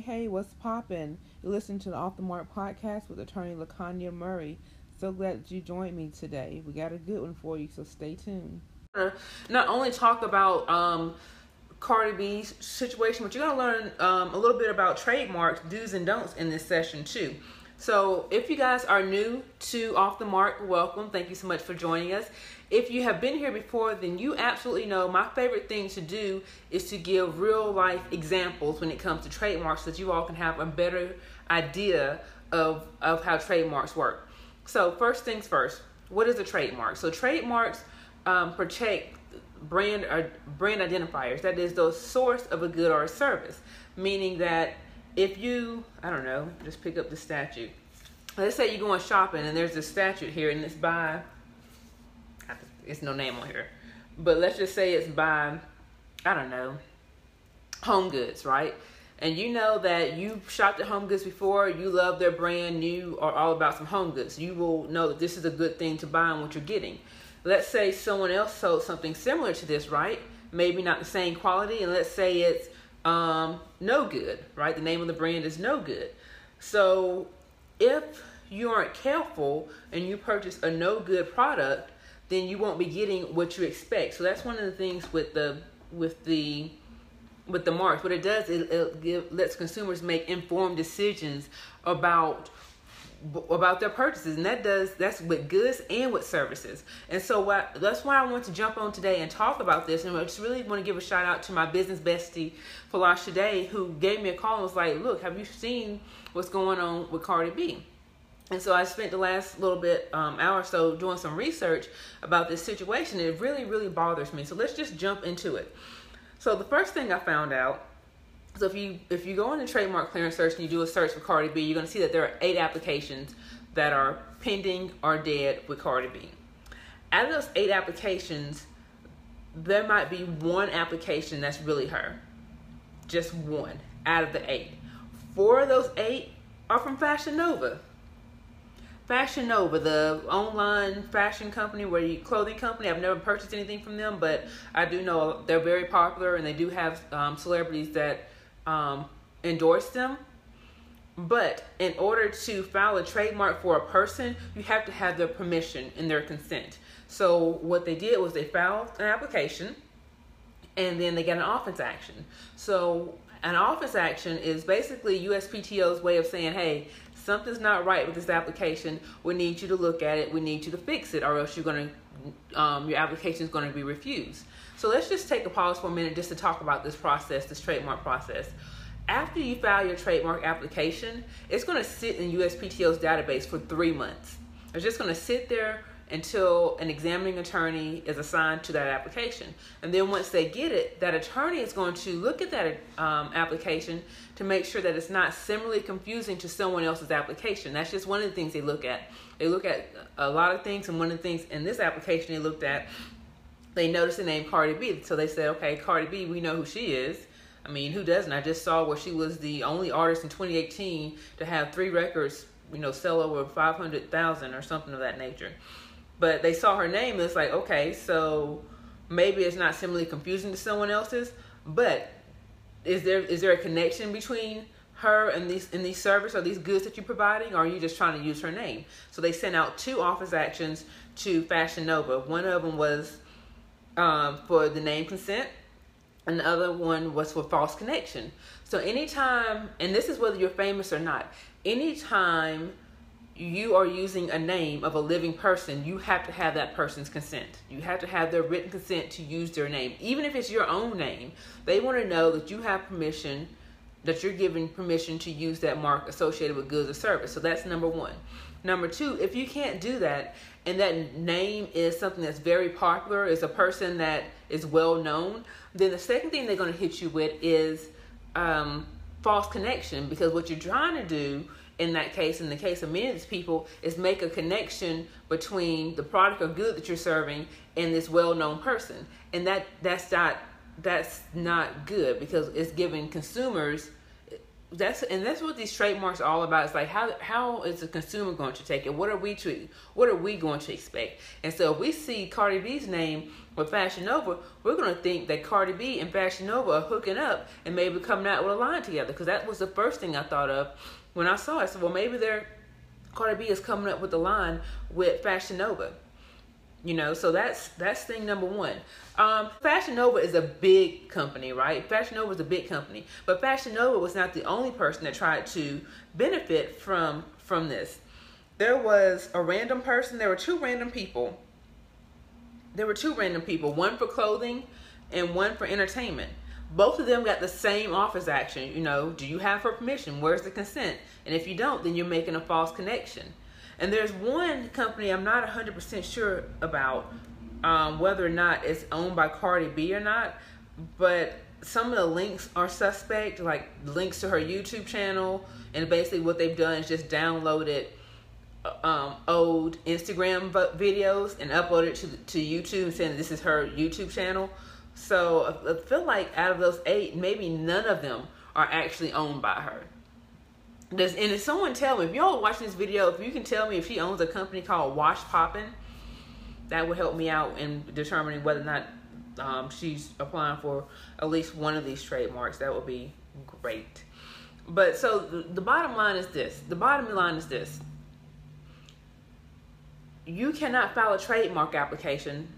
Hey, what's poppin'? You listen to the Off the Mark podcast with attorney LaConya Murray. So glad that you joined me today. We got a good one for you, so stay tuned. Not only talk about um, Cardi B's situation, but you're to learn um, a little bit about trademarks, do's and don'ts in this session too. So, if you guys are new to Off the Mark, welcome. Thank you so much for joining us. If you have been here before, then you absolutely know my favorite thing to do is to give real life examples when it comes to trademarks so that you all can have a better idea of, of how trademarks work. So, first things first, what is a trademark? So, trademarks um, protect brand or brand identifiers. That is the source of a good or a service, meaning that if you, I don't know, just pick up the statute. Let's say you're going shopping and there's a statute here and it's by, it's no name on here, but let's just say it's by, I don't know, Home Goods, right? And you know that you've shopped at Home Goods before, you love their brand, you are all about some Home Goods. You will know that this is a good thing to buy and what you're getting. Let's say someone else sold something similar to this, right? Maybe not the same quality, and let's say it's um, no good, right? The name of the brand is no good. So if you aren't careful and you purchase a no good product, then you won't be getting what you expect. So that's one of the things with the with the with the marks. What it does, it, it lets consumers make informed decisions about about their purchases and that does that's with goods and with services and so what that's why i want to jump on today and talk about this and i just really want to give a shout out to my business bestie Falash Day who gave me a call and was like look have you seen what's going on with cardi b and so I spent the last little bit um, hour or so doing some research about this situation. It really, really bothers me. So let's just jump into it. So the first thing I found out so if you if you go into trademark clearance search and you do a search for Cardi B, you're going to see that there are eight applications that are pending or dead with Cardi B. Out of those eight applications, there might be one application that's really her. Just one out of the eight. Four of those eight are from Fashion Nova. Fashion Nova, the online fashion company, where you clothing company. I've never purchased anything from them, but I do know they're very popular and they do have um, celebrities that um, endorse them. But in order to file a trademark for a person, you have to have their permission and their consent. So what they did was they filed an application and then they got an office action. So an office action is basically USPTO's way of saying, hey, something's not right with this application. We need you to look at it. We need you to fix it, or else you're going to, um, your application is going to be refused. So let's just take a pause for a minute just to talk about this process, this trademark process. After you file your trademark application, it's going to sit in USPTO's database for three months. It's just going to sit there until an examining attorney is assigned to that application. And then once they get it, that attorney is going to look at that um, application to make sure that it's not similarly confusing to someone else's application. That's just one of the things they look at. They look at a lot of things, and one of the things in this application they looked at they noticed the name Cardi B. So they said, okay, Cardi B, we know who she is. I mean, who doesn't? I just saw where she was the only artist in 2018 to have three records, you know, sell over 500,000 or something of that nature. But they saw her name and it's like, okay, so maybe it's not similarly confusing to someone else's, but is there is there a connection between her and these in these service or these goods that you're providing, or are you just trying to use her name? So they sent out two office actions to Fashion Nova. One of them was um, for the name consent, and the other one was for false connection. So anytime, and this is whether you're famous or not, anytime you are using a name of a living person, you have to have that person's consent. You have to have their written consent to use their name. Even if it's your own name, they want to know that you have permission, that you're giving permission to use that mark associated with goods or service. So that's number one. Number two, if you can't do that, and that name is something that's very popular, is a person that is well known, then the second thing they're going to hit you with is um, false connection because what you're trying to do in that case, in the case of many of these people, is make a connection between the product or good that you're serving and this well-known person, and that that's not that's not good because it's giving consumers that's and that's what these trademarks are all about. It's like how how is the consumer going to take it? What are we to what are we going to expect? And so if we see Cardi B's name with Fashion Nova, we're going to think that Cardi B and Fashion Nova are hooking up and maybe coming out with a line together. Because that was the first thing I thought of when I saw it. I said, well, maybe they're Cardi B is coming up with a line with Fashion Nova. You know, so that's that's thing number one. Um, Fashion Nova is a big company, right? Fashion Nova is a big company, but Fashion Nova was not the only person that tried to benefit from from this. There was a random person. There were two random people. There were two random people, one for clothing and one for entertainment. Both of them got the same office action. You know, do you have her permission? Where's the consent? And if you don't, then you're making a false connection. And there's one company I'm not 100% sure about um, whether or not it's owned by Cardi B or not, but some of the links are suspect, like links to her YouTube channel, and basically what they've done is just downloaded um, old Instagram videos and uploaded to to YouTube, saying this is her YouTube channel. So I feel like out of those eight, maybe none of them are actually owned by her. Does and if someone tell me if y'all watching this video, if you can tell me if she owns a company called Washpoppin, that would help me out in determining whether or not um, she's applying for at least one of these trademarks. That would be great. But so the, the bottom line is this. The bottom line is this. You cannot file a trademark application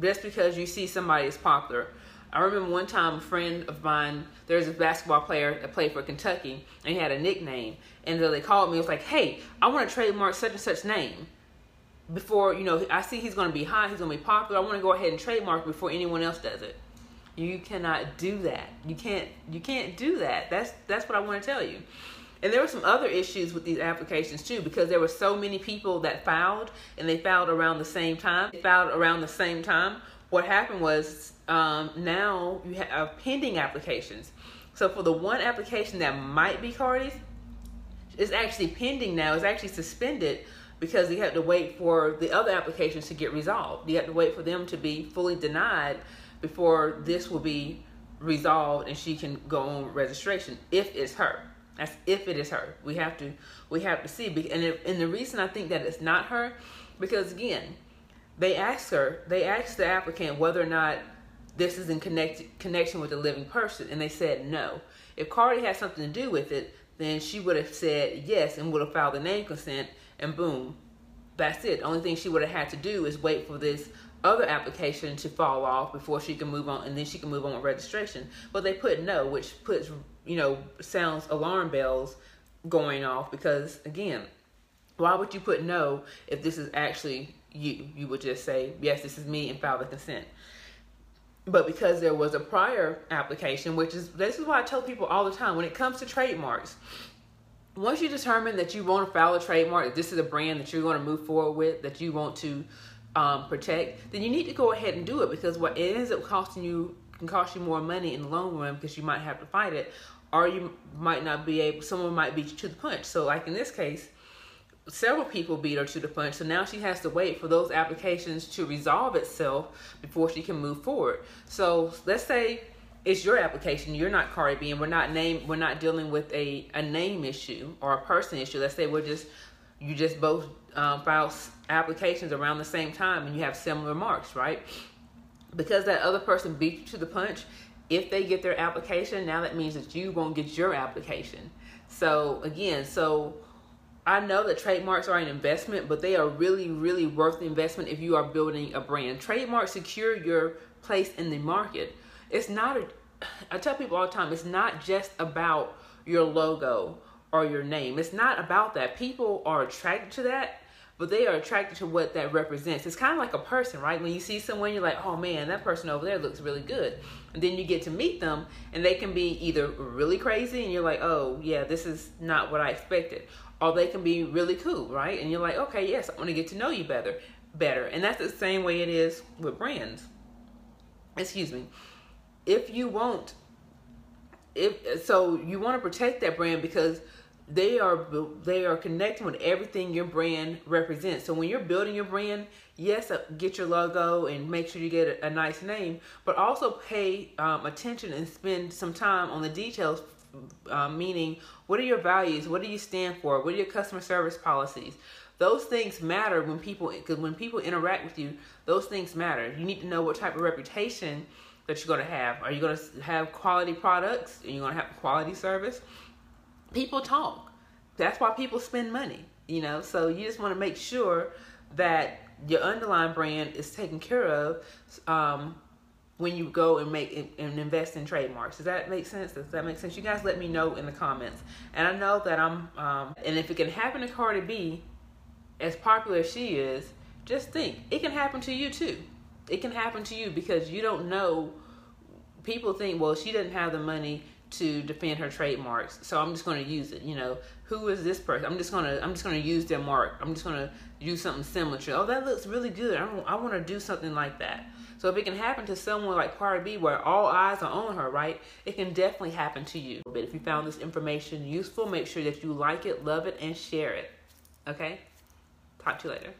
just because you see somebody is popular I remember one time a friend of mine, there's a basketball player that played for Kentucky, and he had a nickname. And so they called me, it was like, hey, I want to trademark such and such name. Before, you know, I see he's going to be hot, he's going to be popular. I want to go ahead and trademark before anyone else does it. You cannot do that. You can't you can't do that. That's that's what I want to tell you. And there were some other issues with these applications too, because there were so many people that filed and they filed around the same time. They filed around the same time. What happened was um, now you have pending applications. So for the one application that might be Cardi's, it's actually pending now. It's actually suspended because you have to wait for the other applications to get resolved. You have to wait for them to be fully denied before this will be resolved and she can go on registration if it's her. That's if it is her. We have to we have to see. And if, and the reason I think that it's not her, because again, they asked her, they asked the applicant whether or not this is in connect, connection with a living person? And they said no. If Cardi had something to do with it, then she would have said yes and would have filed the name consent, and boom, that's it. The only thing she would have had to do is wait for this other application to fall off before she can move on, and then she can move on with registration. But they put no, which puts you know sounds alarm bells going off because again, why would you put no if this is actually you? You would just say yes, this is me, and file the consent. But because there was a prior application, which is this is why I tell people all the time when it comes to trademarks, once you determine that you want to file a trademark, this is a brand that you're going to move forward with, that you want to um, protect, then you need to go ahead and do it because what it ends up costing you can cost you more money in the long run because you might have to fight it, or you might not be able. Someone might beat you to the punch. So, like in this case, several people beat her to the punch. So now she has to wait for those applications to resolve itself before she can move forward. So let's say it's your application. You're not Cardi B, and we're not name. We're not dealing with a a name issue or a person issue. Let's say we're just you just both um, file applications around the same time, and you have similar marks, right? Because that other person beat you to the punch. If they get their application, now that means that you won't get your application. So again, so I know that trademarks are an investment, but they are really, really worth the investment if you are building a brand. Trademarks secure your place in the market. It's not a, I tell people all the time, it's not just about your logo or your name. It's not about that. People are attracted to that, but they are attracted to what that represents. It's kind of like a person, right? When you see someone, you're like, oh man, that person over there looks really good. And then you get to meet them, and they can be either really crazy, and you're like, oh yeah, this is not what I expected or they can be really cool, right? And you're like, okay, yes, I want to get to know you better, better. And that's the same way it is with brands. Excuse me. If you want, if so, you want to protect that brand because they are they are connecting with everything your brand represents. So when you're building your brand, yes, uh, get your logo and make sure you get a, a nice name, but also pay um, attention and spend some time on the details um, meaning what are your values? What do you stand for? What are your customer service policies? Those things matter when people because when people interact with you, those things matter. You need to know what type of reputation that you're going to have. Are you going to have quality products? Are you going to have quality service? People talk. That's why people spend money. You know, so you just want to make sure that your underlying brand is taken care of. Um, when you go and make and invest in trademarks. Does that make sense? Does that make sense? You guys let me know in the comments. And I know that I'm um, and if it can happen to Cardi B, as popular as she is, just think it can happen to you too. It can happen to you because you don't know. People think, well, she doesn't have the money to defend her trademarks, so I'm just going to use it. You know, who is this person? I'm just gonna I'm just gonna use their mark. I'm just gonna use something similar to. Oh, that looks really good. I I want to do something like that. So if it can happen to someone like Cardi B, where all eyes are on her, right? It can definitely happen to you. But if you found this information useful, make sure that you like it, love it, and share it. Okay? Talk to you later.